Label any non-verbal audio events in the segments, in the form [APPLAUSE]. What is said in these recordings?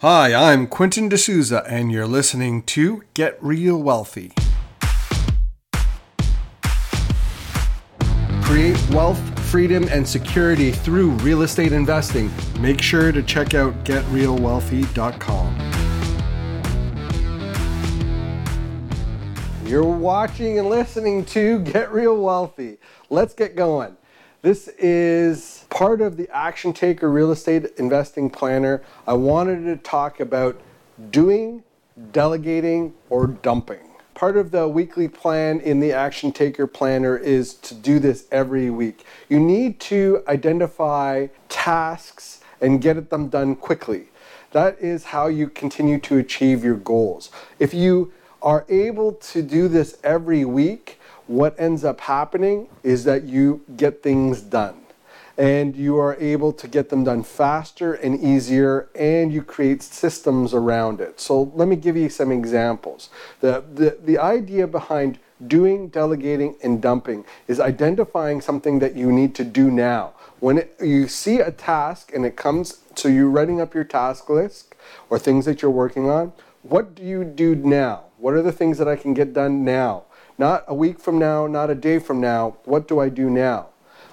Hi, I'm Quentin D'Souza, and you're listening to Get Real Wealthy. Create wealth, freedom, and security through real estate investing. Make sure to check out getrealwealthy.com. You're watching and listening to Get Real Wealthy. Let's get going. This is part of the Action Taker Real Estate Investing Planner. I wanted to talk about doing, delegating, or dumping. Part of the weekly plan in the Action Taker Planner is to do this every week. You need to identify tasks and get them done quickly. That is how you continue to achieve your goals. If you are able to do this every week, what ends up happening is that you get things done. And you are able to get them done faster and easier and you create systems around it. So let me give you some examples. The, the, the idea behind doing delegating and dumping is identifying something that you need to do now. When it, you see a task and it comes so you're writing up your task list or things that you're working on what do you do now? What are the things that i can get done now not a week from now, not a day from now. What do I do now?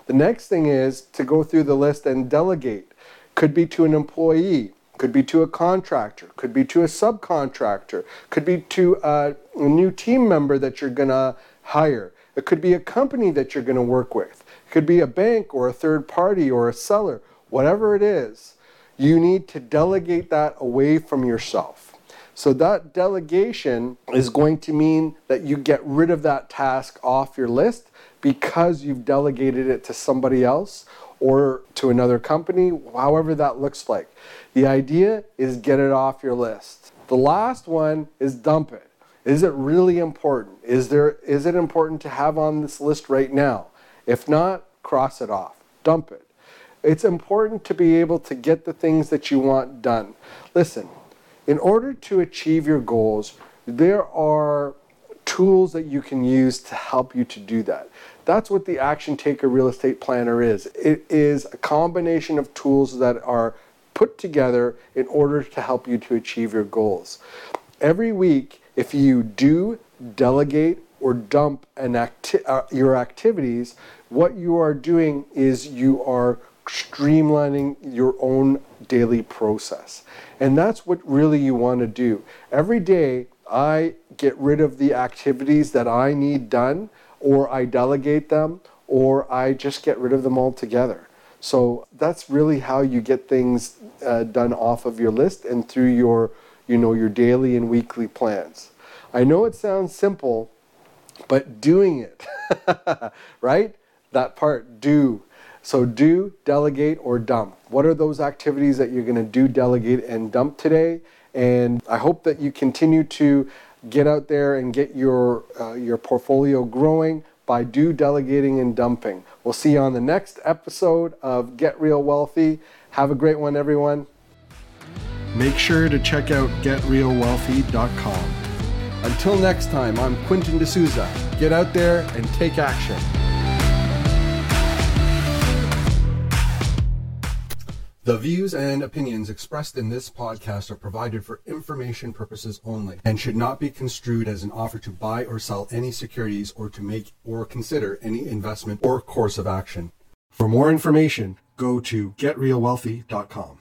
The next thing is to go through the list and delegate. Could be to an employee, could be to a contractor, could be to a subcontractor, could be to a, a new team member that you're going to hire. It could be a company that you're going to work with. It could be a bank or a third party or a seller. Whatever it is, you need to delegate that away from yourself. So that delegation is going to mean that you get rid of that task off your list because you've delegated it to somebody else or to another company, however that looks like. The idea is get it off your list. The last one is dump it. Is it really important? Is there is it important to have on this list right now? If not, cross it off. Dump it. It's important to be able to get the things that you want done. Listen, in order to achieve your goals, there are tools that you can use to help you to do that. That's what the Action Taker Real Estate Planner is. It is a combination of tools that are put together in order to help you to achieve your goals. Every week, if you do delegate or dump acti- uh, your activities, what you are doing is you are streamlining your own daily process. And that's what really you want to do. Every day, I get rid of the activities that I need done, or I delegate them, or I just get rid of them altogether. So that's really how you get things uh, done off of your list and through your, you know, your daily and weekly plans. I know it sounds simple, but doing it, [LAUGHS] right? That part, do. So do, delegate, or dump. What are those activities that you're going to do, delegate, and dump today? And I hope that you continue to get out there and get your uh, your portfolio growing by do delegating and dumping. We'll see you on the next episode of Get Real Wealthy. Have a great one, everyone. Make sure to check out getrealwealthy.com. Until next time, I'm Quentin D'Souza. Get out there and take action. The views and opinions expressed in this podcast are provided for information purposes only and should not be construed as an offer to buy or sell any securities or to make or consider any investment or course of action. For more information, go to getrealwealthy.com.